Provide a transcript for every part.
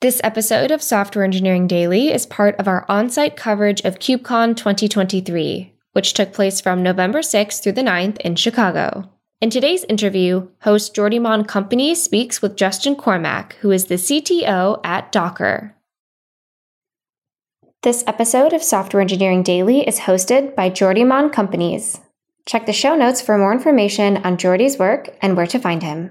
This episode of Software Engineering Daily is part of our on site coverage of KubeCon 2023, which took place from November 6th through the 9th in Chicago. In today's interview, host Jordi Mon Companys speaks with Justin Cormack, who is the CTO at Docker. This episode of Software Engineering Daily is hosted by Jordi Mon Companys. Check the show notes for more information on Jordi's work and where to find him.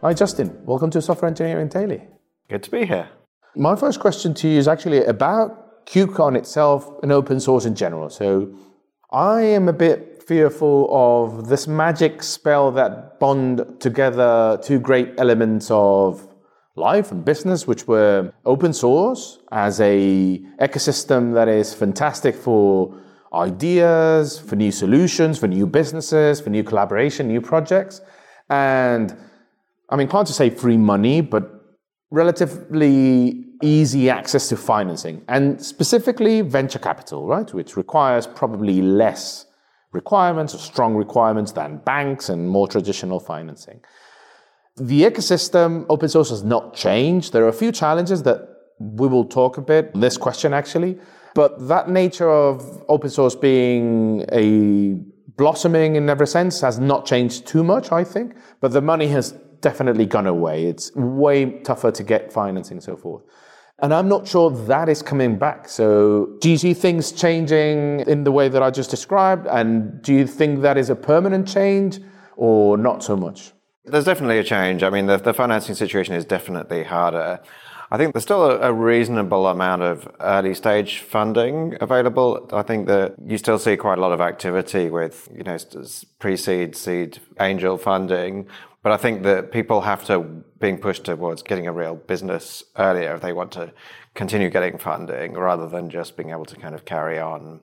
Hi, Justin. Welcome to Software Engineering Daily. Good to be here. My first question to you is actually about KubeCon itself and open source in general. So, I am a bit fearful of this magic spell that bond together two great elements of life and business, which were open source as a ecosystem that is fantastic for ideas, for new solutions, for new businesses, for new collaboration, new projects. And I'm inclined to say free money, but relatively easy access to financing and specifically venture capital, right? Which requires probably less requirements or strong requirements than banks and more traditional financing. The ecosystem, open source has not changed. There are a few challenges that we will talk a bit, this question actually, but that nature of open source being a blossoming in every sense has not changed too much, I think, but the money has definitely gone away. It's way tougher to get financing and so forth. And I'm not sure that is coming back. So, do you see things changing in the way that I just described? And do you think that is a permanent change or not so much? There's definitely a change. I mean, the, the financing situation is definitely harder. I think there's still a, a, reasonable amount of early stage funding available. I think that you still see quite a lot of activity with, you know, pre-seed, seed, angel funding, but I think that people have to being pushed towards getting a real business earlier if they want to continue getting funding rather than just being able to kind of carry on.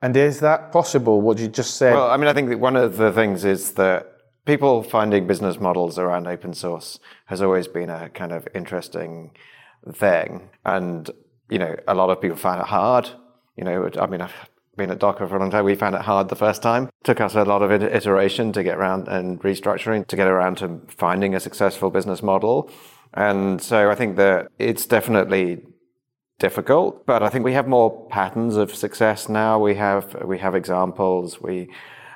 And is that possible? What you just said? Well, I mean, I think that one of the things is that people finding business models around open source has always been a kind of interesting thing. And, you know, a lot of people find it hard. You know, I mean, I've been at Docker for a long time. We found it hard the first time. It took us a lot of iteration to get around and restructuring to get around to finding a successful business model. And so I think that it's definitely difficult, but I think we have more patterns of success now. We have we have examples. We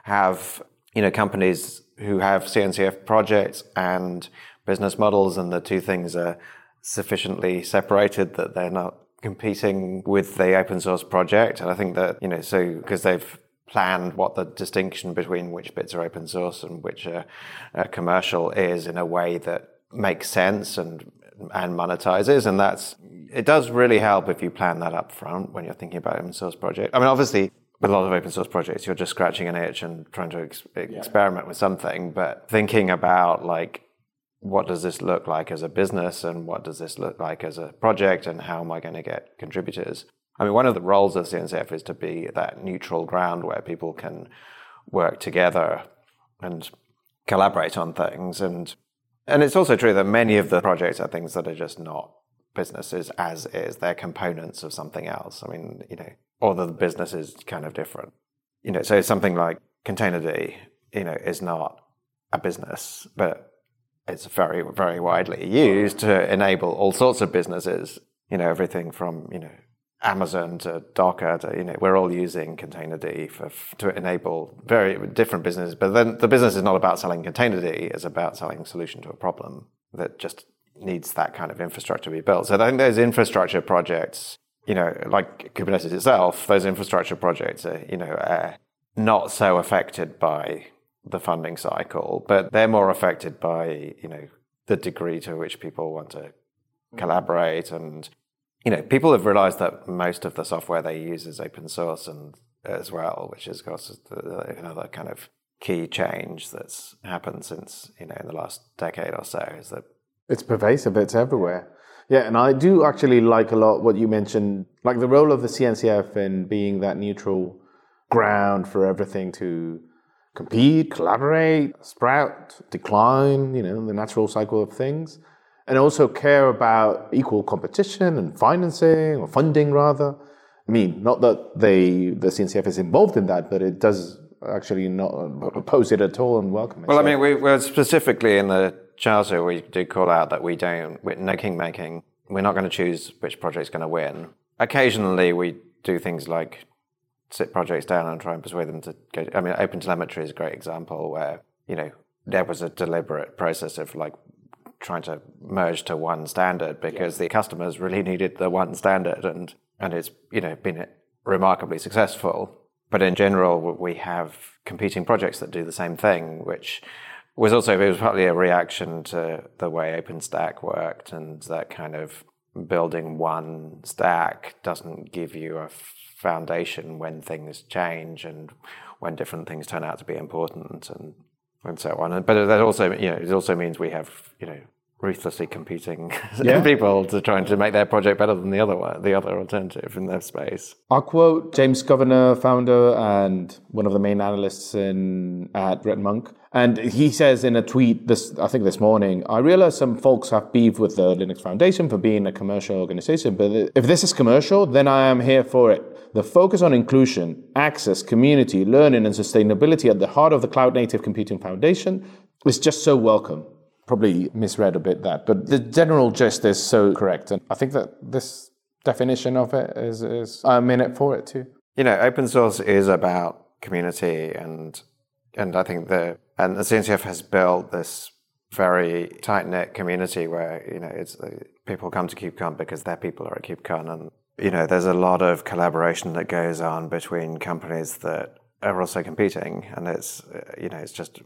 have you know companies who have CNCF projects and business models, and the two things are sufficiently separated that they're not competing with the open source project. And I think that, you know, so because they've planned what the distinction between which bits are open source and which are uh, commercial is in a way that makes sense and and monetizes and that's it does really help if you plan that up front when you're thinking about open source project i mean obviously with a lot of open source projects you're just scratching an itch and trying to ex- yeah. experiment with something but thinking about like what does this look like as a business and what does this look like as a project and how am I going to get contributors? I mean, one of the roles of CNCF is to be that neutral ground where people can work together and collaborate on things. And, and it's also true that many of the projects are things that are just not businesses as is. They're components of something else. I mean, you know, or the business is kind of different. You know, so something like Containerd, you know, is not a business, but it's very, very widely used to enable all sorts of businesses. You know, everything from, you know, Amazon to Docker to, you know, we're all using Containerd for, to enable very different businesses. But then the business is not about selling Containerd, it's about selling a solution to a problem that just needs that kind of infrastructure to be built. So I think those infrastructure projects, you know, like Kubernetes itself, those infrastructure projects are, you know, are not so affected by the funding cycle, but they're more affected by, you know, the degree to which people want to mm. collaborate and you know, people have realized that most of the software they use is open source and as well, which is of course another kind of key change that's happened since, you know, in the last decade or so is that it's pervasive, it's everywhere. Yeah, and I do actually like a lot what you mentioned, like the role of the CNCF in being that neutral ground for everything to compete, collaborate, sprout, decline, you know, the natural cycle of things. And also care about equal competition and financing or funding rather. I mean, not that they the CNCF is involved in that, but it does actually not oppose it at all and welcome it. Well, I mean, we, we're specifically in the charter, we do call out that we don't, we're no kingmaking. We're not going to choose which project's going to win. Occasionally, we do things like sit projects down and try and persuade them to go. I mean, open telemetry is a great example where, you know, there was a deliberate process of like trying to merge to one standard because the customers really needed the one standard and, and it's, you know, been remarkably successful. But in general, we have competing projects that do the same thing, which was also it was partly a reaction to the way OpenStack worked and that kind of building one stack doesn't give you a foundation when things change and when different things turn out to be important and and so on. But that also you know it also means we have you know ruthlessly competing yeah. people to trying to make their project better than the other one, the other alternative in their space. I'll quote James Governor, founder and one of the main analysts in at RedMonk. And he says in a tweet this I think this morning, I realize some folks have beef with the Linux Foundation for being a commercial organization, but if this is commercial, then I am here for it. The focus on inclusion, access, community, learning, and sustainability at the heart of the Cloud Native Computing Foundation is just so welcome probably misread a bit that, but the general gist is so correct. And I think that this definition of it is, is I'm in it for it too. You know, open source is about community and and I think the and the CNCF has built this very tight knit community where you know it's people come to KubeCon because their people are at KubeCon and you know there's a lot of collaboration that goes on between companies that are also competing and it's you know it's just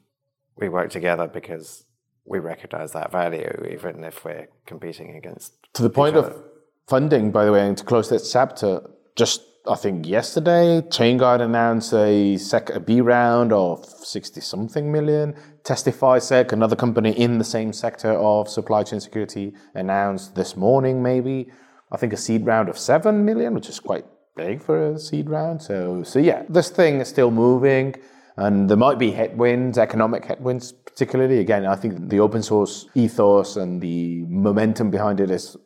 we work together because we recognize that value, even if we're competing against. To the point of funding, by the way, and to close this chapter, just I think yesterday, ChainGuard announced a, sec, a B round of 60 something million. TestifySec, another company in the same sector of supply chain security, announced this morning, maybe, I think a seed round of 7 million, which is quite big for a seed round. So, so yeah, this thing is still moving. And there might be headwinds, economic headwinds, particularly. Again, I think the open source ethos and the momentum behind it is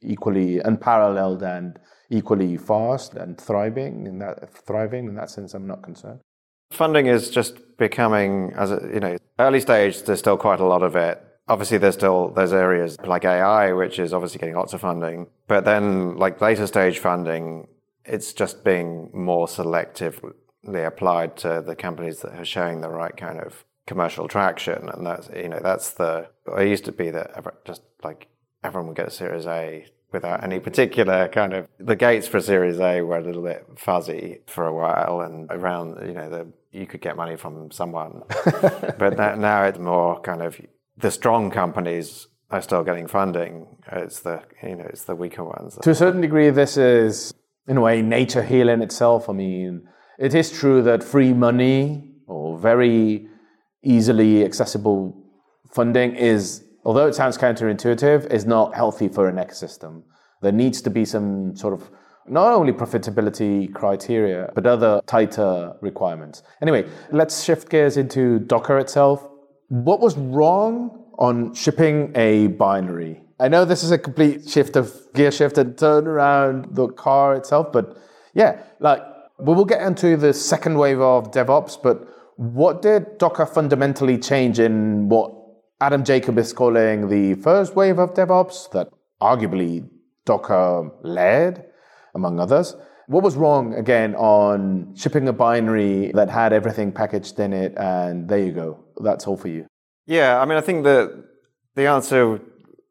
equally unparalleled and equally fast and thriving. In that thriving in that sense, I'm not concerned. Funding is just becoming, as a, you know, early stage. There's still quite a lot of it. Obviously, there's still there's areas like AI, which is obviously getting lots of funding. But then, like later stage funding, it's just being more selectively applied to the companies that are showing the right kind of commercial traction. And that's, you know, that's the, I used to be that just like everyone would get Series A without any particular kind of, the gates for Series A were a little bit fuzzy for a while and around, you know, the, you could get money from someone. but that, now it's more kind of the strong companies are still getting funding. It's the, you know, it's the weaker ones. To a certain degree, this is, in a way, nature healing itself. I mean, it is true that free money or very easily accessible funding is, although it sounds counterintuitive, is not healthy for an ecosystem. There needs to be some sort of not only profitability criteria, but other tighter requirements. Anyway, let's shift gears into Docker itself. What was wrong on shipping a binary? I know this is a complete shift of gear shift and turn around the car itself, but yeah, like we will get into the second wave of DevOps, but what did Docker fundamentally change in what Adam Jacob is calling the first wave of DevOps that arguably Docker led, among others? What was wrong again on shipping a binary that had everything packaged in it? And there you go. That's all for you. Yeah, I mean, I think that the answer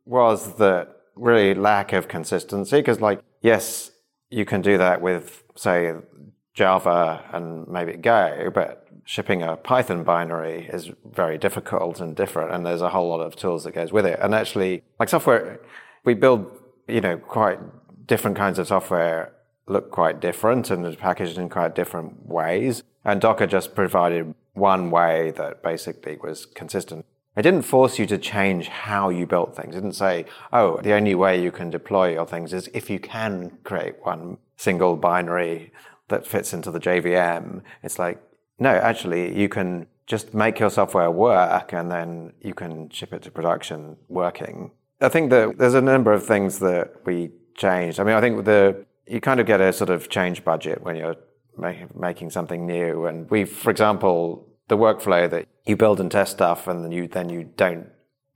was the really lack of consistency because, like, yes, you can do that with, say, Java and maybe Go, but shipping a Python binary is very difficult and different, and there's a whole lot of tools that goes with it. And actually, like software, we build, you know, quite different kinds of software look quite different and is packaged in quite different ways. And Docker just provided one way that basically was consistent. It didn't force you to change how you built things. It didn't say, oh, the only way you can deploy your things is if you can create one single binary that fits into the JVM. It's like, no, actually, you can just make your software work and then you can ship it to production working. I think that there's a number of things that we changed. I mean, I think the you kind of get a sort of change budget when you're making something new. And we, for example, the workflow that you build and test stuff and then you then you don't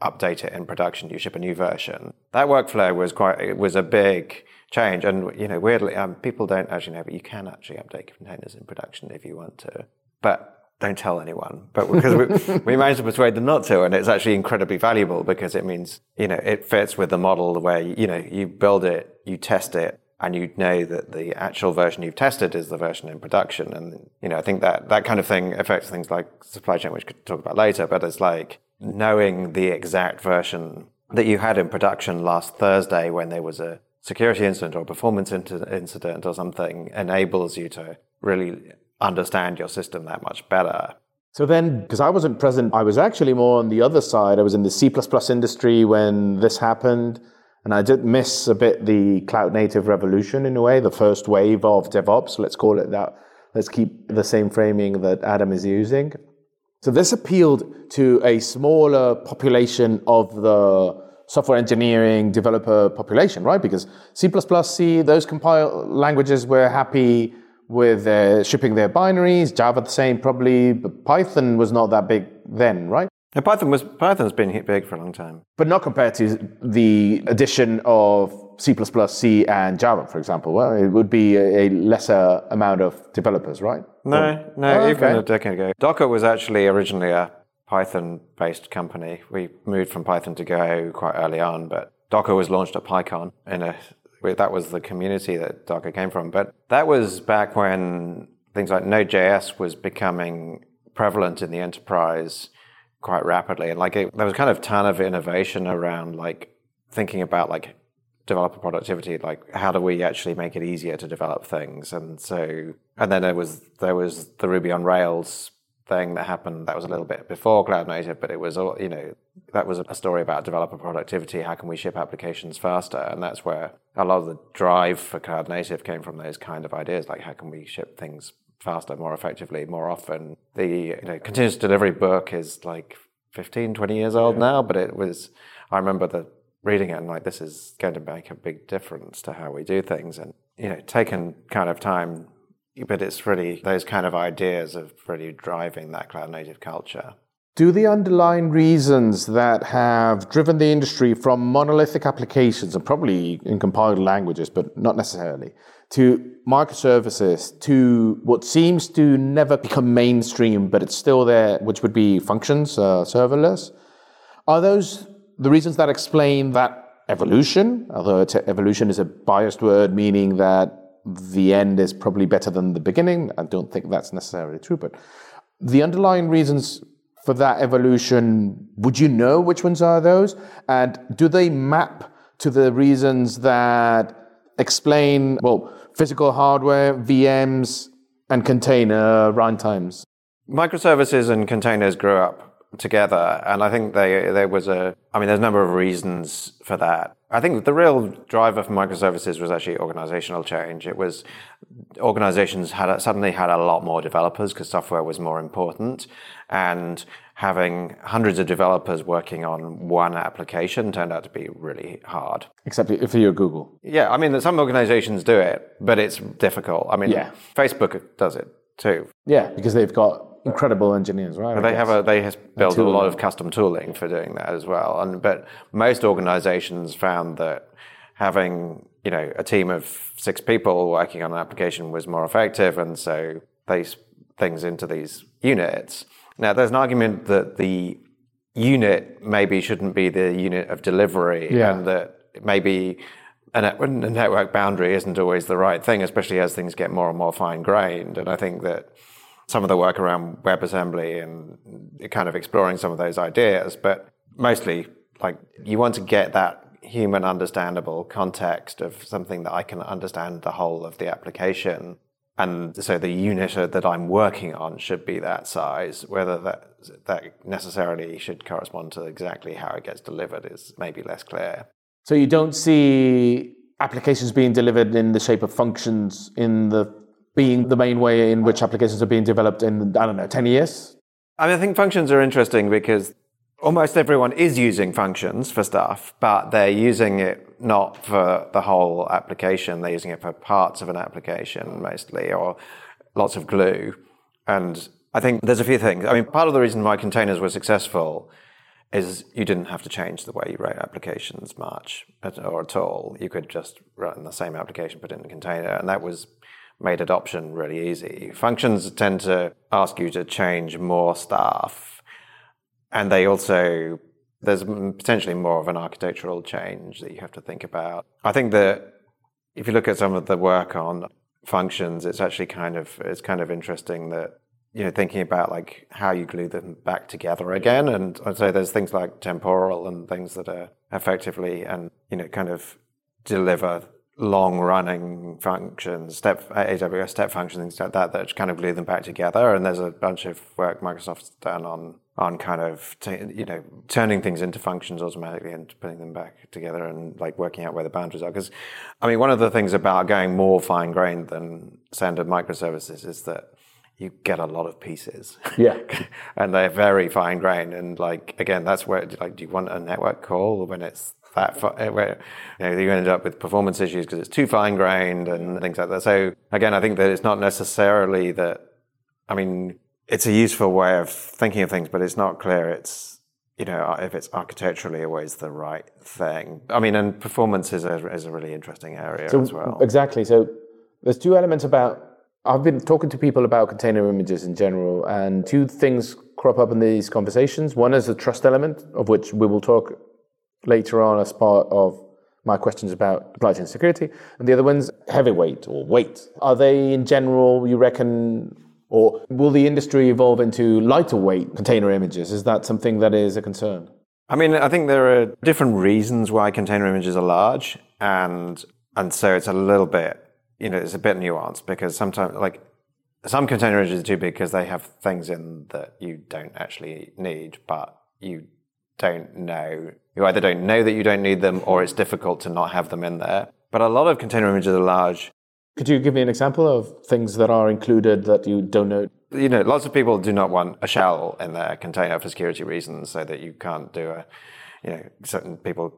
update it in production, you ship a new version. That workflow was quite it was a big change. And you know, weirdly, um, people don't actually know, but you can actually update containers in production if you want to. But don't tell anyone. But because we, we managed to persuade them not to, and it's actually incredibly valuable because it means you know it fits with the model where you know you build it, you test it, and you know that the actual version you've tested is the version in production. And, you know, I think that that kind of thing affects things like supply chain, which we could talk about later, but it's like knowing the exact version that you had in production last Thursday when there was a security incident or performance incident or something enables you to really understand your system that much better. So then, because I wasn't present, I was actually more on the other side. I was in the C industry when this happened. And I did miss a bit the cloud native revolution in a way, the first wave of DevOps, let's call it that. Let's keep the same framing that Adam is using. So this appealed to a smaller population of the software engineering developer population, right? Because C++, C, those compile languages were happy with uh, shipping their binaries. Java the same probably, but Python was not that big then, right? Yeah, Python was Python's been hit big for a long time, but not compared to the addition of C++, C, and Java, for example. Well, it would be a lesser amount of developers, right? No, no, oh, even okay. a decade ago. Docker was actually originally a Python-based company. We moved from Python to Go quite early on, but Docker was launched at PyCon in a that was the community that Docker came from. But that was back when things like Node.js was becoming prevalent in the enterprise quite rapidly. And like it, there was kind of ton of innovation around like thinking about like developer productivity, like how do we actually make it easier to develop things? And so, and then there was there was the Ruby on Rails thing that happened. That was a little bit before cloud native, but it was you know that was a story about developer productivity. How can we ship applications faster? And that's where a lot of the drive for cloud native came from. Those kind of ideas, like how can we ship things faster, more effectively, more often. The you know continuous delivery book is like 15, 20 years old yeah. now, but it was. I remember the reading it and like this is going to make a big difference to how we do things, and you know taken kind of time, but it's really those kind of ideas of really driving that cloud native culture. Do the underlying reasons that have driven the industry from monolithic applications, and probably in compiled languages, but not necessarily, to microservices, to what seems to never become mainstream, but it's still there, which would be functions, uh, serverless, are those the reasons that explain that evolution? Although evolution is a biased word, meaning that the end is probably better than the beginning. I don't think that's necessarily true, but the underlying reasons for that evolution, would you know which ones are those? And do they map to the reasons that explain, well, physical hardware, VMs, and container runtimes? Microservices and containers grew up together, and I think they, there was a, I mean, there's a number of reasons for that. I think the real driver for microservices was actually organizational change. It was organizations had suddenly had a lot more developers because software was more important, and having hundreds of developers working on one application turned out to be really hard. Except if you're Google. Yeah, I mean, some organizations do it, but it's difficult. I mean, yeah. Facebook does it too. Yeah, because they've got incredible engineers, right? they have a they have built a lot of custom tooling for doing that as well. And but most organizations found that having you know a team of six people working on an application was more effective, and so they things into these units. Now, there's an argument that the unit maybe shouldn't be the unit of delivery, yeah. and that maybe a, network boundary isn't always the right thing, especially as things get more and more fine grained. And I think that some of the work around WebAssembly and kind of exploring some of those ideas, but mostly like you want to get that human understandable context of something that I can understand the whole of the application. And so the unit that I'm working on should be that size. Whether that that necessarily should correspond to exactly how it gets delivered is maybe less clear. So you don't see applications being delivered in the shape of functions in the being the main way in which applications are being developed in, I don't know, 10 years? I mean, I think functions are interesting because almost everyone is using functions for stuff, but they're using it not for the whole application. They're using it for parts of an application mostly, or lots of glue. And I think there's a few things. I mean, part of the reason why containers were successful is you didn't have to change the way you write applications much or at all. You could just run the same application, put it in a container, and that was made adoption really easy. Functions tend to ask you to change more stuff, and they also there's potentially more of an architectural change that you have to think about. I think that if you look at some of the work on functions, it's actually kind of it's kind of interesting that you know thinking about like how you glue them back together again, and say there's things like temporal and things that are effectively and you know kind of deliver long running functions, step AWS step functions, things like that, that kind of glue them back together. And there's a bunch of work Microsoft's done on on kind of t- you know turning things into functions automatically and putting them back together and like working out where the boundaries are. Because I mean, one of the things about going more fine grained than standard microservices is that you get a lot of pieces. Yeah. and they're very fine grained. And like, again, that's where, like, do you want a network call when it's that eh, where you, know, you end up with performance issues because it's too fine grained and things like that. So again, I think that it's not necessarily that. I mean, it's a useful way of thinking of things, but it's not clear. It's you know if it's architecturally always the right thing. I mean, and performance is a is a really interesting area so, as well. Exactly. So there's two elements about. I've been talking to people about container images in general, and two things crop up in these conversations. One is the trust element, of which we will talk later on as part of my questions about supply chain security. And the other one's heavyweight or weight. Are they in general, you reckon, or will the industry evolve into lighter weight container images? Is that something that is a concern? I mean, I think there are different reasons why container images are large, and and so it's a little bit, you know, it's a bit nuanced because sometimes, like, some container images are too big because they have things in that you don't actually need, but you don't know. You either don't know that you don't need them or it's difficult to not have them in there. But a lot of container images are large. Could you give me an example of things that are included that you don't know? You know, lots of people do not want a shell in their container for security reasons so that you can't do a, you know, certain people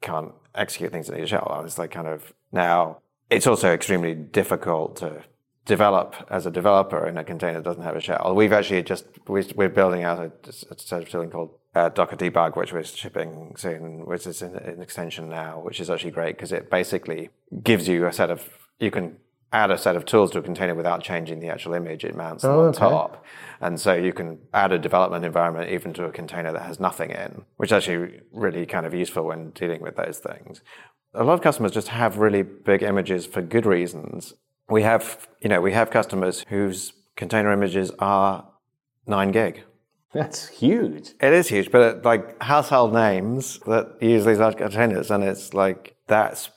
can't execute things in a shell. It's like kind of now, it's also extremely difficult to develop as a developer in a container that doesn't have a shell. We've actually just, we're building out a, a set of tooling called uh, Docker Debug, which we're shipping soon, which is an, an extension now, which is actually great because it basically gives you a set of, you can add a set of tools to a container without changing the actual image it mounts oh, on okay. top. And so you can add a development environment even to a container that has nothing in, which is actually really kind of useful when dealing with those things. A lot of customers just have really big images for good reasons. We have, you know, we have customers whose container images are nine gig that's huge. It is huge, but like household names that use these large containers, and it's like that's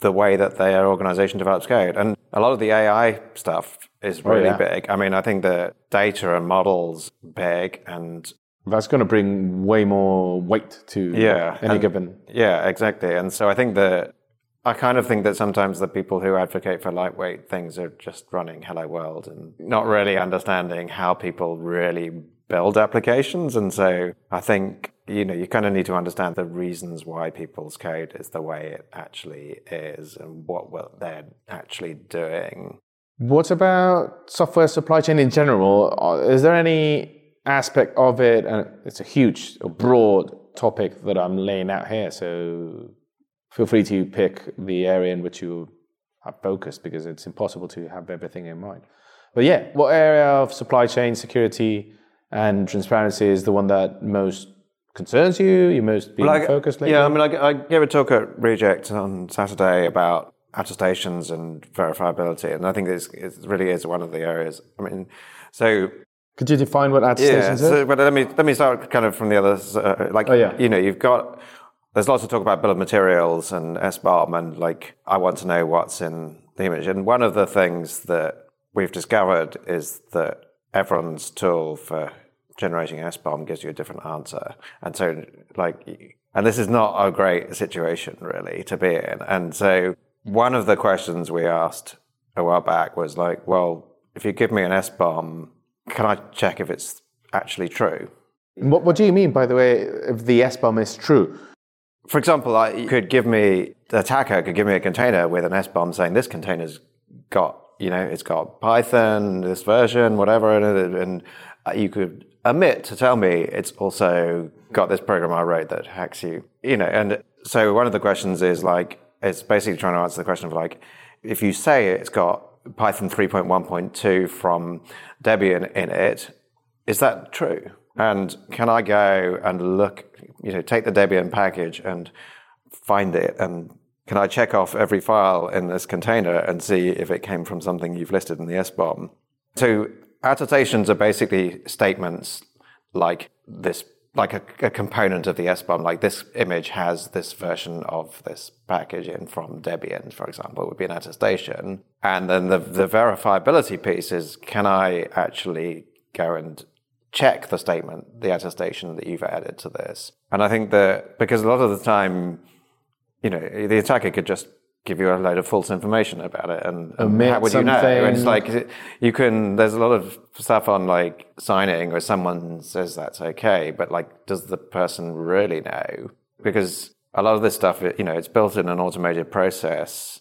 the way that their organization develops code. And a lot of the AI stuff is oh, really oh, yeah. big. I mean, I think the data and models big, and that's going to bring way more weight to yeah, any and, given. Yeah, exactly. And so I think that I kind of think that sometimes the people who advocate for lightweight things are just running Hello World and not really understanding how people really build applications. And so I think, you know, you kind of need to understand the reasons why people's code is the way it actually is and what they're actually doing. What about software supply chain in general? Uh, is there any aspect of it, and it's a huge, broad topic that I'm laying out here, so feel free to pick the area in which you are focused because it's impossible to have everything in mind. But yeah, what area of supply chain security and transparency is the one that most concerns you? You most being well, focused lately? Yeah, I mean, I, I, gave a talk at Reject on Saturday about attestations and verifiability, and I think this it really is one of the areas. I mean, so could you define what attestations yeah, so, But let me let me start kind of from the other. Uh, like, oh, yeah. you know, you've got there's lots of talk about bill of materials and SBOM, and like I want to know what's in the image. And one of the things that we've discovered is that everyone's tool for generating SBOM gives you a different answer. And so, like, and this is not a great situation really to be in. And so, one of the questions we asked a while back was like, well, if you give me an SBOM, can I check if it's actually true? What, what do you mean, by the way, if the SBOM is true? For example, I, you could give me, the attacker could give me a container with an SBOM saying this container's got, you know, it's got Python, this version, whatever, and, and you could omit to tell me it's also got this program I wrote that hacks you, you know, and so one of the questions is like, it's basically trying to answer the question of like, if you say it's got Python 3.1.2 from Debian in it, is that true? And can I go and look, you know, take the Debian package and find it and can I check off every file in this container and see if it came from something you've listed in the SBOM? So attestations are basically statements like this like a, a, component of the SBOM, like this image has this version of this package in from Debian, for example, it would be an attestation. And then the, the verifiability piece is can I actually go and check the statement, the attestation that you've added to this? And I think that because a lot of the time, you know, the attacker could just give you a load of false information about it and, and how would something. you know and it's like you can there's a lot of stuff on like signing where someone says that's okay but like does the person really know because a lot of this stuff you know it's built in an automated process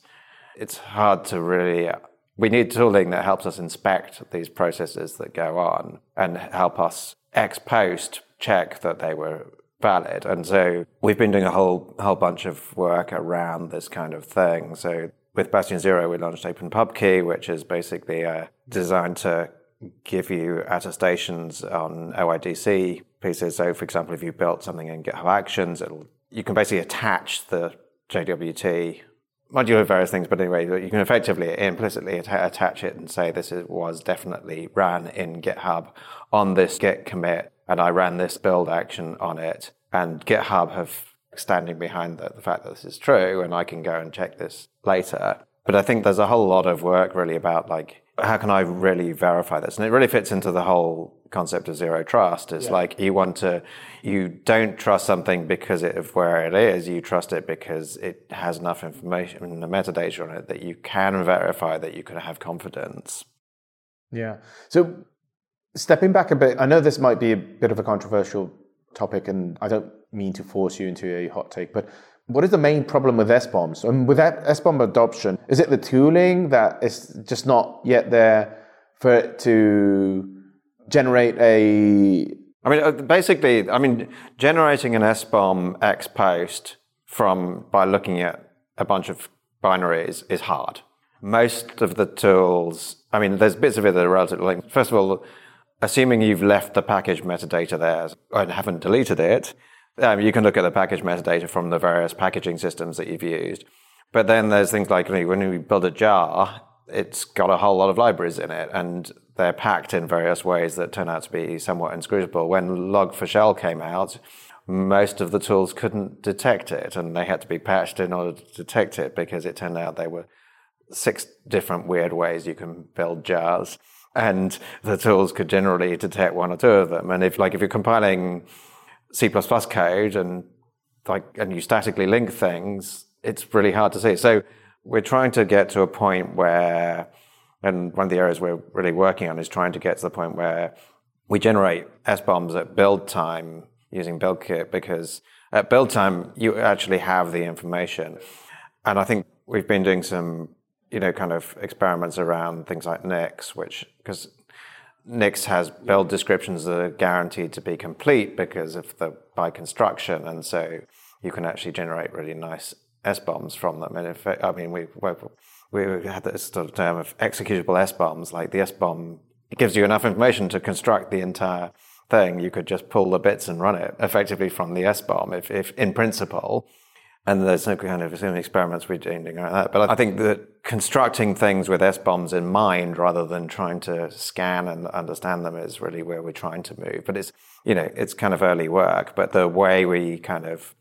it's hard to really we need tooling that helps us inspect these processes that go on and help us ex post check that they were valid. And so we've been doing a whole whole bunch of work around this kind of thing. So with Bastion Zero, we launched Open Key, which is basically uh, designed to give you attestations on OIDC pieces. So, for example, if you built something in GitHub Actions, you can basically attach the JWT module of various things, but anyway, you can effectively implicitly attach it and say this is, was definitely ran in GitHub on this Git commit and I ran this build action on it. And GitHub have standing behind the, the fact that this is true, and I can go and check this later. But I think there's a whole lot of work really about like how can I really verify this? And it really fits into the whole concept of zero trust. It's yeah. like you want to, you don't trust something because of where it is. You trust it because it has enough information, and the metadata on it that you can verify that you can have confidence. Yeah. So stepping back a bit, I know this might be a bit of a controversial topic, and I don't mean to force you into a hot take, but what is the main problem with SBOMs? And with that SBOM adoption, is it the tooling that is just not yet there for it to generate a? I mean, uh, basically, I mean, generating an SBOM ex post from by looking at a bunch of binaries is hard. Most of the tools, I mean, there's bits of it that are relatively. Like, first of all, assuming you've left the package metadata there and haven't deleted it, um, you can look at the package metadata from the various packaging systems that you've used. But then there's things like when we build a jar, it's got a whole lot of libraries in it, and they're packed in various ways that turn out to be somewhat inscrutable. When Log4Shell came out, most of the tools couldn't detect it, and they had to be patched in order to detect it because it turned out there were six different weird ways you can build jars and the tools could generally detect one or two of them. And if like if you're compiling C++ code and like and you statically link things, it's really hard to see. So we're trying to get to a point where, and one of the areas we're really working on is trying to get to the point where we generate SBOMs at build time using BuildKit because at build time you actually have the information. And I think we've been doing some you know, kind of experiments around things like Nix, which because Nix has build descriptions that are guaranteed to be complete because of the by construction, and so you can actually generate really nice SBOMs from them. And I mean, we we had this sort of term of executable SBOMs, like the SBOM it gives you enough information to construct the entire thing. You could just pull the bits and run it effectively from the SBOM, if, if in principle and there's no kind of experiments we're doing like that. But I think that constructing things with SBOMs in mind rather than trying to scan and understand them is really where we're trying to move. But it's, you know, it's kind of early work, but the way we kind of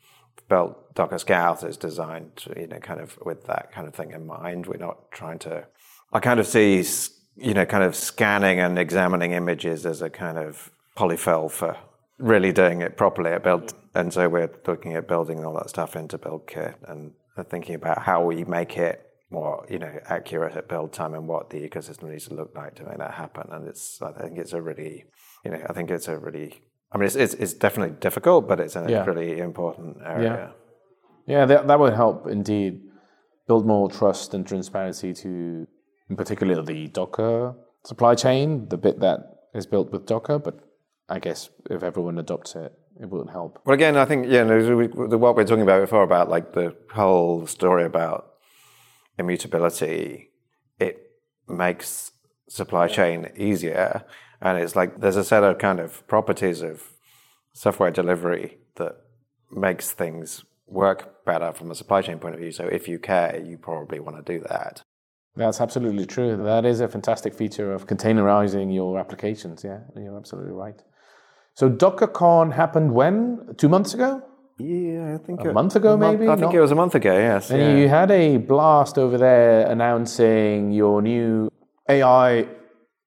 built Docker Scout is designed, you know, kind of with that kind of thing in mind. We're not trying to, I kind of see, you know, kind of scanning and examining images as a kind of polyfill for really doing it properly at build. And so we're looking at building all that stuff into BuildKit and thinking about how we make it more, you know, accurate at build time and what the ecosystem needs to look like to make that happen. And it's, I think it's a really, you know, I think it's a really I mean, it's, it's, it's definitely difficult, but it's a Yeah. really important area. Yeah, that, that would help indeed build more trust and transparency to, in particular, the Docker supply chain, the bit that is built with Docker. But I guess if everyone adopts it, it wouldn't help. Well, again, I think yeah, no, the- what we are talking about before about like the whole story about immutability, it makes supply chain easier, and it's like there's a set of kind of properties of software delivery that makes things work better from a supply chain point of view. So if you care, you probably want to do that. That's absolutely true. That is a fantastic feature of containerizing your applications. Yeah, you're absolutely right. So DockerCon happened when? Two months ago? Yeah, I think A month ago, maybe? I think Not- it was a month ago. Yes. And yeah. you had a blast over there announcing your new AI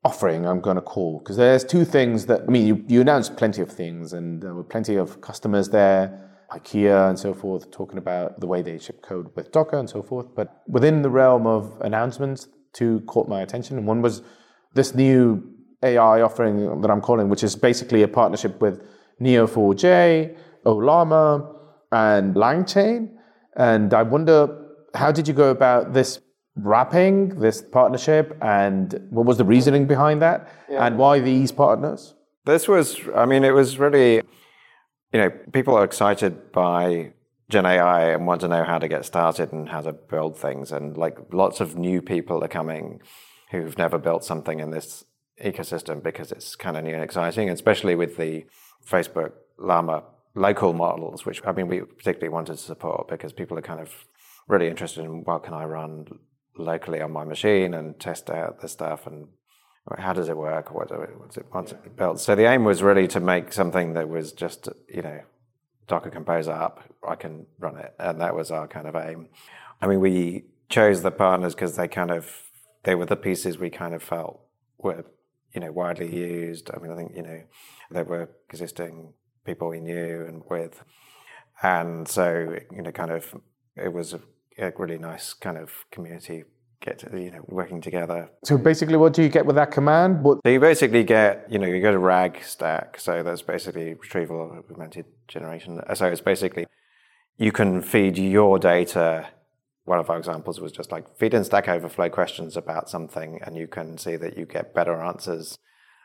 offering, I'm going to call. Because there's two things that, I mean, you, you announced plenty of things, and there were plenty of customers there, IKEA and so forth, talking about the way they ship code with Docker and so forth. But within the realm of announcements, two caught my attention. And one was this new AI offering that I'm calling, which is basically a partnership with Neo4j, Ollama, and LangChain. And I wonder, how did you go about this wrapping, this partnership, and what was the reasoning behind that? And why these partners? This was, I mean, it was really, you know, people are excited by Gen AI and want to know how to get started and how to build things. And like lots of new people are coming who've never built something in this ecosystem because it's kind of new and exciting, especially with the Facebook Llama local models, which I mean, we particularly wanted to support because people are kind of really interested in what can I run locally on my machine and test out the stuff and how does it work? What what's it, what's it built? So the aim was really to make something that was just, you know, Docker Compose up, I can run it. And that was our kind of aim. I mean, we chose the partners because they kind of, they were the pieces we kind of felt were, you know, widely used. I mean, I think, you know, there were existing people we knew and with. And so, you know, kind of, it was a, really nice kind of community get, to, you know, working together So basically, what do you get with that command? What, so you basically get, you know, you go to RAG stack. So that's basically retrieval augmented generation. Uh, so it's basically you can feed your data. One of our examples was just like feed in Stack Overflow questions about something, and you can see that you get better answers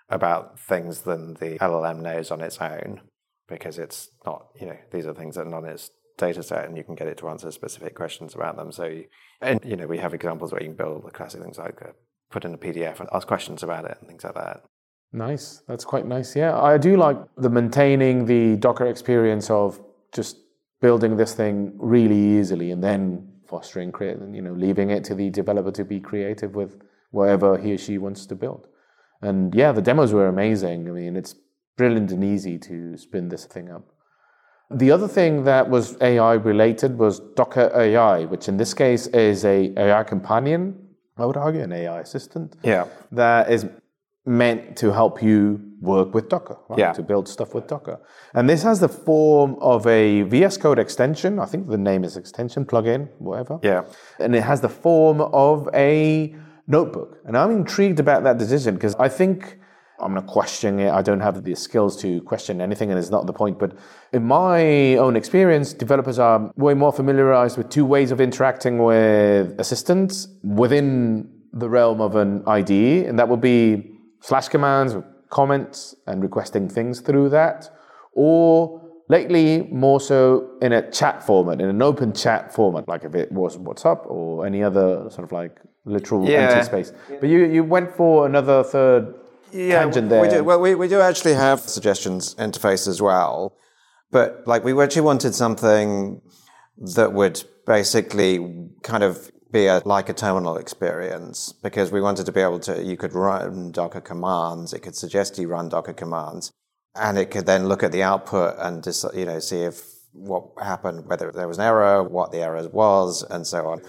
about things than the LLM knows on its own because it's not, you know, these are things that are not in its data set and you can get it to answer specific questions about them. So, you, and, you know, we have examples where you can build the classic things like uh, put in a PDF and ask questions about it and things like that. Nice. That's quite nice. Yeah, I do like the maintaining the Docker experience of just building this thing really easily and then fostering create, you know, leaving it to the developer to be creative with whatever he or she wants to build. And yeah, the demos were amazing. I mean, it's brilliant and easy to spin this thing up. The other thing that was AI related was Docker AI, which in this case is a AI companion. I would argue an AI assistant Yeah. that is meant to help you work with Docker, right? Yeah. to build stuff with Docker. And this has the form of a VS Code extension. I think the name is extension, plugin, whatever. Yeah. And it has the form of a notebook. And I'm intrigued about that decision because I think I'm not questioning it. I don't have the skills to question anything, and it's not the point. But in my own experience, developers are way more familiarized with two ways of interacting with assistants within the realm of an IDE, and that would be slash commands, comments, and requesting things through that, or lately more so in a chat format, in an open chat format, like if it was WhatsApp or any other sort of like literal Yeah. empty space. But you, you went for another third tangent there. We do, well, we, we do actually have suggestions interface as well, but like we actually wanted something that would basically kind of be a, like a terminal experience because we wanted to be able to, you could run Docker commands, it could suggest you run Docker commands, and it could then look at the output and just, you know, see if what happened, whether there was an error, what the error was, and so on.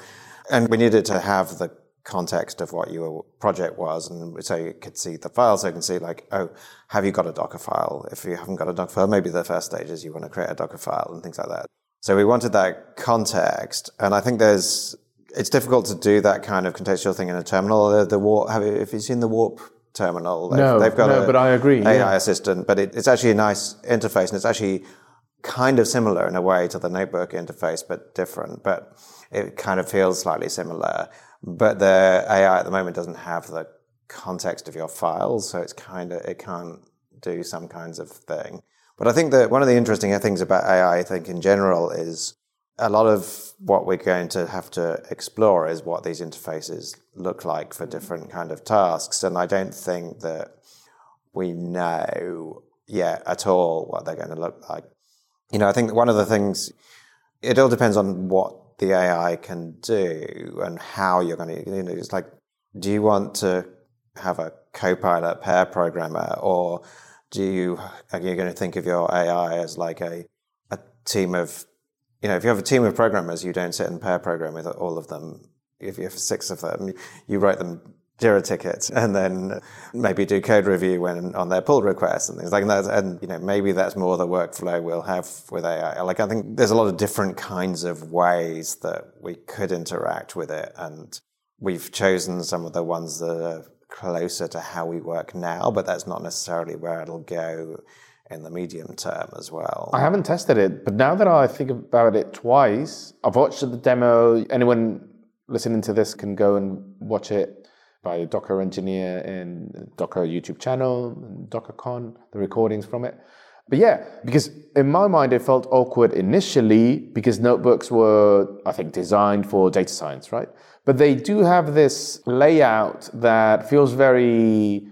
And we needed to have the context of what your project was. And so you could see the file. So you can see like, oh, have you got a Docker file? If you haven't got a Docker file, maybe the first stage is you want to create a Docker file and things like that. So we wanted that context. And I think there's, it's difficult to do that kind of contextual thing in a terminal. The, the warp, have you, if you've seen the warp terminal. They've, No, they've got no, a but I agree, AI yeah. assistant, but it, it's actually a nice interface, and it's actually kind of similar in a way to the notebook interface, but different. But it kind of feels slightly similar. But the AI at the moment doesn't have the context of your files, so it's kind of it can't do some kinds of thing. But I think that one of the interesting things about AI, I think in general, is a lot of what we're going to have to explore is what these interfaces look like for different kind of tasks. And I don't think that we know yet at all what they're going to look like. You know, I think one of the things, it all depends on what the AI can do and how you're going to, you know, it's like, do you want to have a co-pilot pair programmer or do you, are you going to think of your AI as like a, a team of, you know, if you have a team of programmers, you don't sit and pair program with all of them. If you have six of them, you write them Jira tickets and then maybe do code review when on their pull requests and things like that. And, you know, maybe that's more the workflow we'll have with AI. Like, I think there's a lot of different kinds of ways that we could interact with it. And we've chosen some of the ones that are closer to how we work now, but that's not necessarily where it'll go in the medium term as well. I haven't tested it, but now that I think about it twice, I've watched the demo. Anyone listening to this can go and watch it by a Docker engineer in Docker YouTube channel, and DockerCon, the recordings from it. But yeah, because in my mind it felt awkward initially because notebooks were, I think, designed for data science, right? But they do have this layout that feels very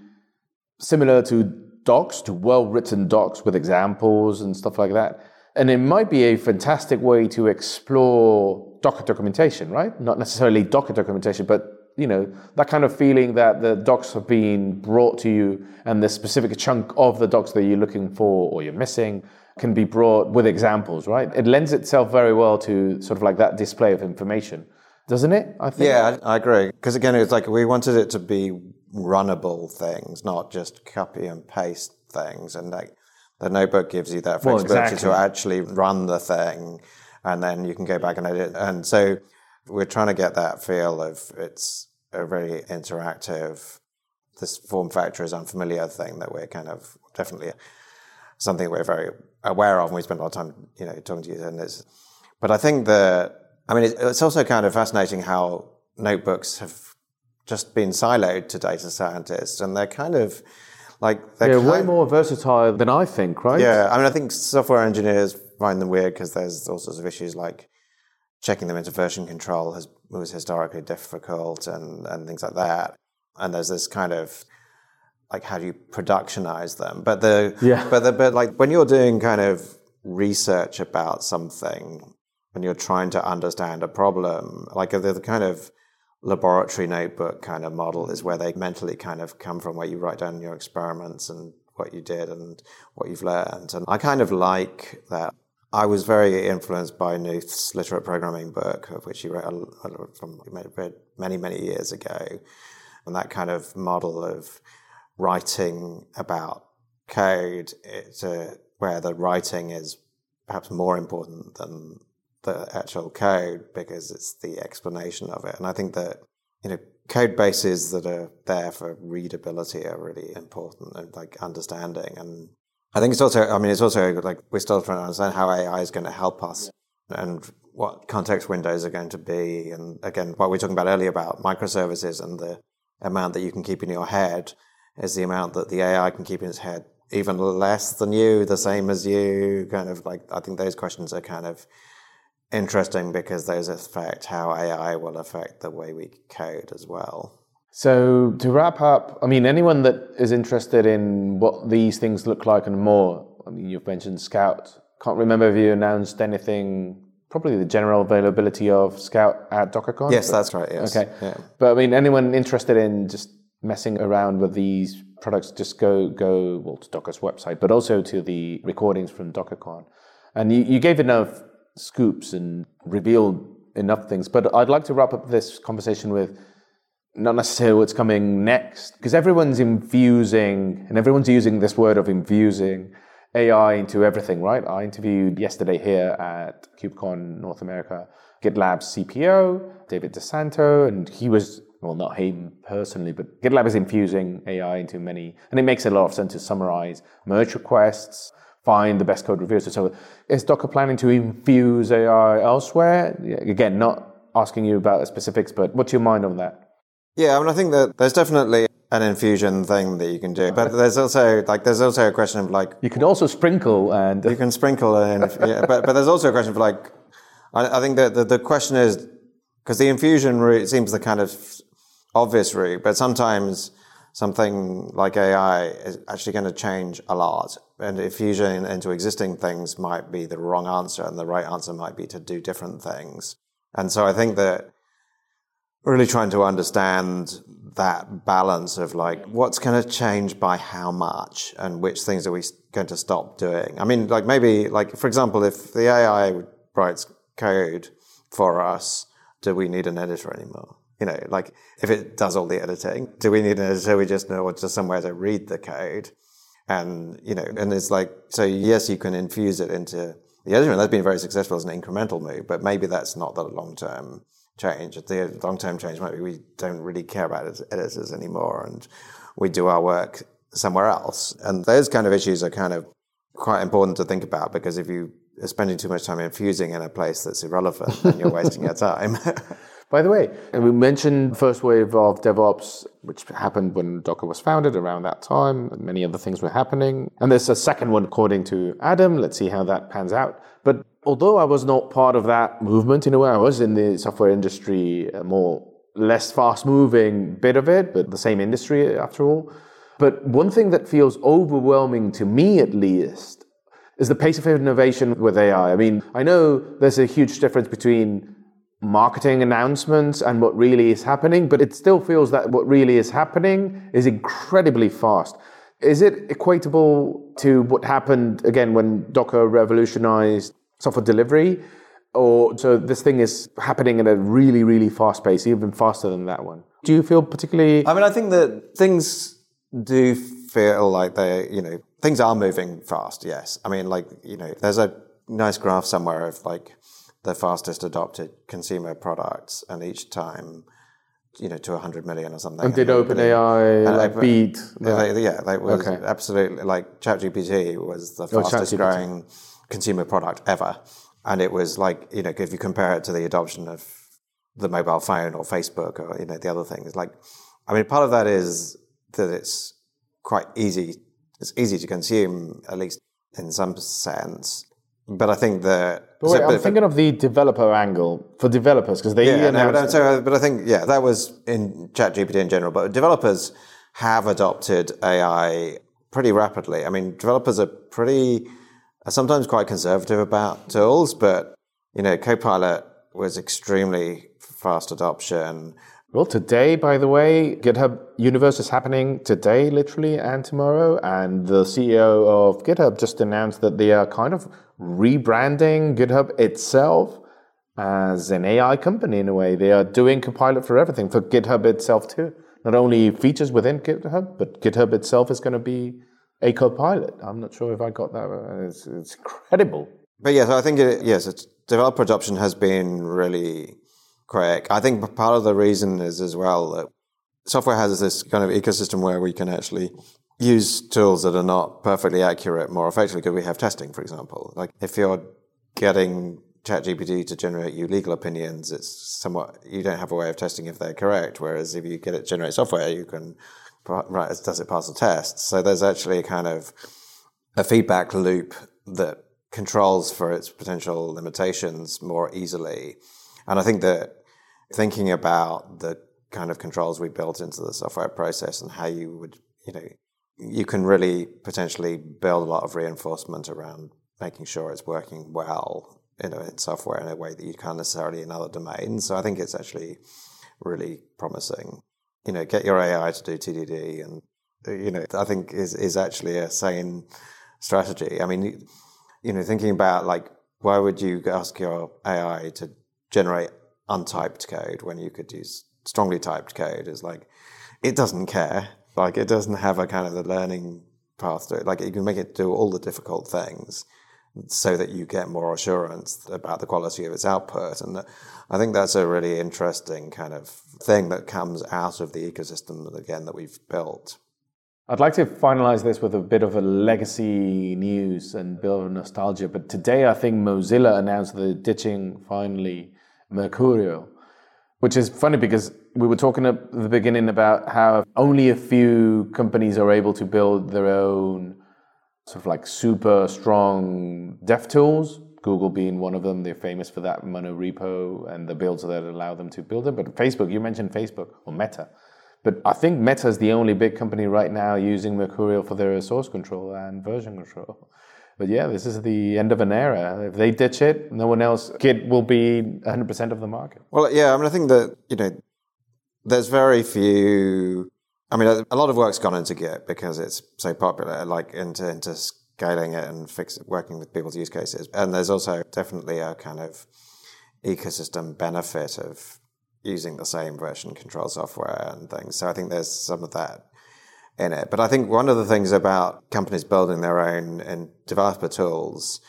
similar to docs, to well written docs with examples and stuff like that. And it might be a fantastic way to explore Docker documentation, right? Not necessarily Docker documentation, but you know that kind of feeling that the docs have been brought to you, and the specific chunk of the docs that you're looking for or you're missing can be brought with examples, right? It lends itself very well to sort of like that display of information, doesn't it? I think. Yeah, I, agree. Because again, it's like we wanted it to be runnable things, not just copy and paste things. And like the notebook gives you that Well, flexibility exactly. to actually run the thing, and then you can go back and edit. And so we're trying to get that feel of it's a very interactive. This form factor is unfamiliar thing that we're kind of definitely something we're very aware of, and we spend a lot of time, you know, talking to you. And it's, but I think that I mean, it's, also kind of fascinating how notebooks have just been siloed to data scientists, and they're kind of like they're kind way more versatile than I think, right? yeah, I mean, I think software engineers find them weird because there's all sorts of issues like checking them into version control has was historically difficult and and things like that. And there's this kind of like how do you productionize them? But the Yeah. but the but like when you're doing kind of research about something when you're trying to understand a problem, like the, the kind of laboratory notebook kind of model is where they mentally kind of come from, where you write down your experiments and what you did and what you've learned. And I kind of like that. I was very influenced by Knuth's literate programming book, of which he wrote from read many, many years ago. And that kind of model of writing about code, a, where the writing is perhaps more important than the actual code because it's the explanation of it. And I think that, you know, code bases that are there for readability are really important and like understanding. And I think it's also, I mean, it's also like we're still trying to understand how AI is going to help us and what context windows are going to be. And again, what we were talking about earlier about microservices and the amount that you can keep in your head is the amount that the AI can keep in its head. Even less than you, the same as you, kind of like, I think those questions are kind of interesting because those affect how AI will affect the way we code as well. So to wrap up, I mean, anyone that is interested in what these things look like and more, I mean, you've mentioned Scout. Can't remember if you announced anything. Probably the general availability of Scout at DockerCon. Yes, but- that's right. Yes. Okay. Yeah. But I mean, anyone interested in just messing around with these products, just go go well to Docker's website, but also to the recordings from DockerCon. And you, you gave enough scoops and revealed enough things. But I'd like to wrap up this conversation with not necessarily what's coming next, because everyone's infusing and everyone's using this word of infusing AI into everything, right? I interviewed yesterday here at KubeCon North America GitLab's CPO, David DeSanto, and he was well, not him personally, but GitLab is infusing AI into many, and it makes a lot of sense to summarize merge requests, find the best code reviews. So, is Docker planning to infuse AI elsewhere? Again, not asking you about the specifics, but what's your mind on that? Yeah, I mean, I think that there's definitely an infusion thing that you can do, but there's also like there's also a question of like you can also sprinkle and you can sprinkle and yeah, but but there's also a question of like I, I think that the, the question is because the infusion route seems the kind of obvious route, but sometimes something like AI is actually going to change a lot. And infusion into existing things might be the wrong answer, and the right answer might be to do different things. And so I think that really trying to understand that balance of like what's going to change by how much and which things are we going to stop doing. I mean, like maybe, like for example, if the AI writes code for us, do we need an editor anymore? You know, like if it does all the editing, do we need an editor? We just know just somewhere to read the code. And, you know, and it's like, so yes, you can infuse it into the editor, and that's been very successful as an incremental move, but maybe that's not the long term change. The long term change might be we don't really care about as editors anymore and we do our work somewhere else. And those kind of issues are kind of quite important to think about because if you are spending too much time infusing in a place that's irrelevant, then you're wasting your time. By the way, and we mentioned first wave of DevOps, which happened when Docker was founded around that time, many other things were happening. And there's a second one according to Adam. Let's see how that pans out. Although I was not part of that movement in a way, I was in the software industry, a more less fast moving bit of it, but the same industry uh, after all. But one thing that feels overwhelming to me at least is the pace of innovation with AI. I mean, I know there's a huge difference between marketing announcements and what really is happening, but it still feels that what really is happening is incredibly fast. Is it equatable to what happened again when Docker revolutionized software delivery? Or so this thing is happening at a really, really fast pace, even faster than that one. Do you feel particularly? I mean, I think that things do feel like they, you know, things are moving fast. Yes, I mean, like you know, there's a nice graph somewhere of like the fastest adopted consumer products, and each time, you know, to 100 million or something. And did OpenAI like, like beat? Like, yeah, like was okay. absolutely like ChatGPT was the oh, fastest growing consumer product ever, and it was like you know if you compare it to the adoption of the mobile phone or Facebook or you know the other things, like I mean, part of that is that it's quite easy. It's easy to consume, at least in some sense. But I think that. But wait, so, I'm thinking of the developer angle for developers because they. Yeah, no, but, so, but I think yeah, that was in ChatGPT in general. But developers have adopted AI pretty rapidly. I mean, developers are pretty are sometimes quite conservative about tools, but you know, Copilot was extremely fast adoption. Well, today, by the way, GitHub Universe is happening today, literally, and tomorrow. And the CEO of GitHub just announced that they are kind of rebranding GitHub itself as an AI company in a way. They are doing Copilot for everything, for GitHub itself too. Not only features within GitHub, but GitHub itself is going to be a Copilot. I'm not sure if I got that. Uh, it's, it's incredible. But yes, I think it, yes, developer adoption has been really quick. I think part of the reason is as well that software has this kind of ecosystem where we can actually use tools that are not perfectly accurate more effectively because we have testing, for example. Like if you're getting ChatGPT to generate you legal opinions, it's somewhat, you don't have a way of testing if they're correct. Whereas if you get it generate software, you can, right, does it pass the test? So there's actually a kind of a feedback loop that controls for its potential limitations more easily. And I think that thinking about the kind of controls we built into the software process and how you would, you know, you can really potentially build a lot of reinforcement around making sure it's working well you know, in software in a way that you can't necessarily in other domains. So I think it's actually really promising. You know, get your AI to do TDD and, you know, I think is, is actually a sane strategy. I mean, you know, thinking about like, why would you ask your AI to generate untyped code when you could use strongly typed code is like, it doesn't care. Like it doesn't have a kind of the learning path to it. Like you can make it do all the difficult things so that you get more assurance about the quality of its output. And I think that's a really interesting kind of thing that comes out of the ecosystem again that we've built. I'd like to finalize this with a bit of a legacy news and bit of nostalgia. But today, I think Mozilla announced they're ditching finally Mercurial, which is funny because we were talking at the beginning about how only a few companies are able to build their own sort of like super strong dev tools. Google being one of them, they're famous for that mono repo and the builds that allow them to build it. But Facebook, you mentioned Facebook or Meta but I think Meta is the only big company right now using Mercurial for their source control and version control. But yeah, this is the end of an era. If they ditch it, no one else, Git will be 100% of the market. Well, yeah, I mean, I think that, you know, there's very few. I mean, a lot of work's gone into Git because it's so popular, like into, into scaling it and fix, working with people's use cases. And there's also definitely a kind of ecosystem benefit of using the same version control software and things. So I think there's some of that in it. But I think one of the things about companies building their own and developer tools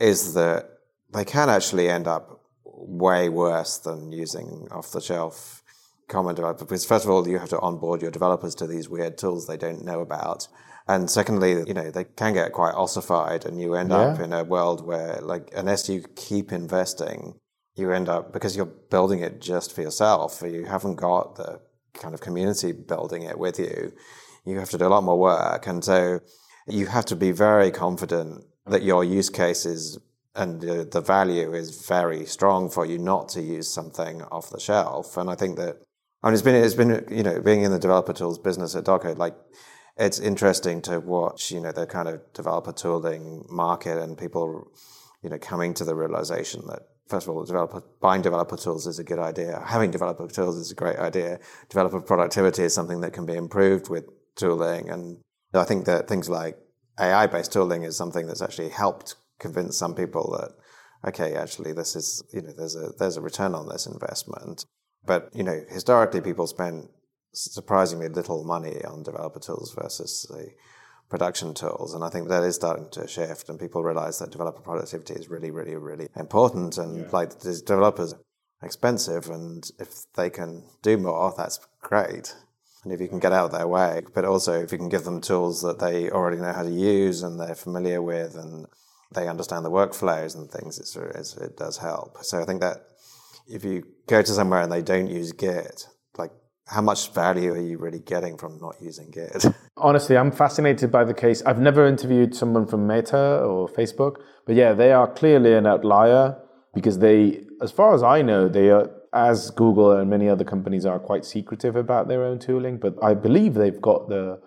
is that they can actually end up way worse than using off the shelf common developer. Because first of all, you have to onboard your developers to these weird tools they don't know about. And secondly, you know, they can get quite ossified and you end yeah. up in a world where like unless you keep investing you end up because you're building it just for yourself. You haven't got the kind of community building it with you. You have to do a lot more work, and so you have to be very confident that your use cases and the value is very strong for you not to use something off the shelf. And I think that I mean it's been it's been you know being in the developer tools business at Docker like it's interesting to watch you know the kind of developer tooling market and people you know coming to the realization that first of all, developer, buying developer tools is a good idea. Having developer tools is a great idea. Developer productivity is something that can be improved with tooling. And I think that things like AI based tooling is something that's actually helped convince some people that, okay, actually this is, you know, there's a, there's a return on this investment. But, you know, historically people spend surprisingly little money on developer tools versus the production tools. And I think that is starting to shift, and people realize that developer productivity is really, really, really important. And yeah. like these developers are expensive, and if they can do more, that's great. And if you can get out of their way, but also if you can give them tools that they already know how to use and they're familiar with, and they understand the workflows and things, it does help. So I think that if you go to somewhere and they don't use Git, like how much value are you really getting from not using Git? Honestly, I'm fascinated by the case. I've never interviewed someone from Meta or Facebook, but yeah, they are clearly an outlier because they, as far as I know, they are, as Google and many other companies are quite secretive about their own tooling, but I believe they've got the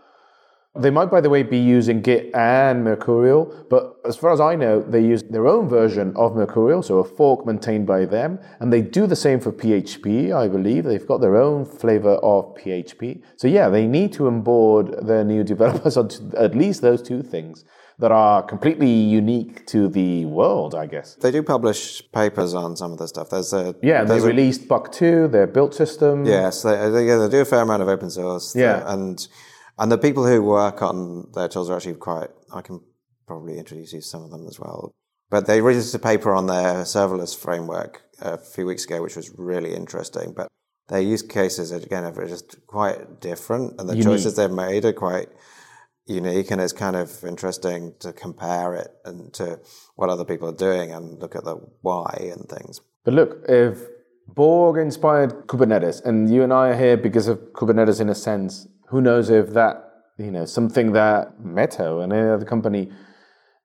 they might, by the way, be using Git and Mercurial, but as far as I know, they use their own version of Mercurial, so a fork maintained by them, and they do the same for PHP, I believe. They've got their own flavor of PHP. So, yeah, they need to onboard their new developers onto at least those two things that are completely unique to the world, I guess. They do publish papers on some of the stuff. There's a yeah, there's they released Buck two, their built system. Yes, they, they, they do a fair amount of open source. Yeah, and and the people who work on their tools are actually quite, I can probably introduce you to some of them as well. But they released a paper on their serverless framework a few weeks ago, which was really interesting. But their use cases, again, are just quite different. And the unique. choices they've made are quite unique. And it's kind of interesting to compare it and to what other people are doing and look at the why and things. But look, if Borg inspired Kubernetes, and you and I are here because of Kubernetes in a sense, who knows if that, you know, something that Meta and any other company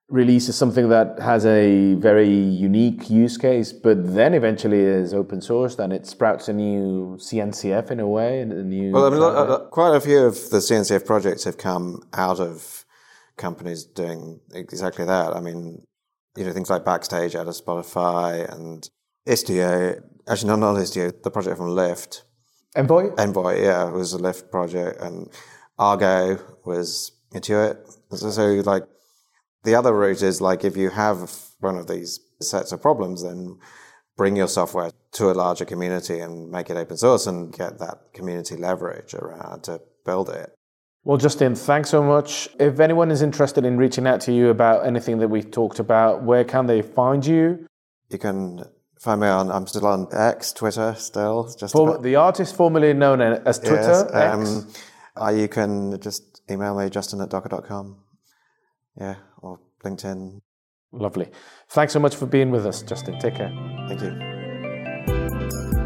releases something that has a very unique use case, but then eventually is open sourced and it sprouts a new CNCF in a way, and a new. Well, I mean, uh, uh, quite a few of the CNCF projects have come out of companies doing exactly that. I mean, you know, things like Backstage out of Spotify and Istio. Actually, no, not Istio. The project from Lyft Envoy? Envoy, yeah, was a Lyft project, and Argo was Intuit. So, so, like, the other route is like if you have one of these sets of problems, then bring your software to a larger community and make it open source and get that community leverage around to build it. Well, Justin, thanks so much. If anyone is interested in reaching out to you about anything that we've talked about, where can they find you? You can find me on, I'm still on X, Twitter, still. Just For, the artist formerly known as Twitter, Yes, X. um, uh, you can just email me, justin at docker.com. Yeah, or LinkedIn. Lovely. Thanks so much for being with us, Justin. Take care. Thank you.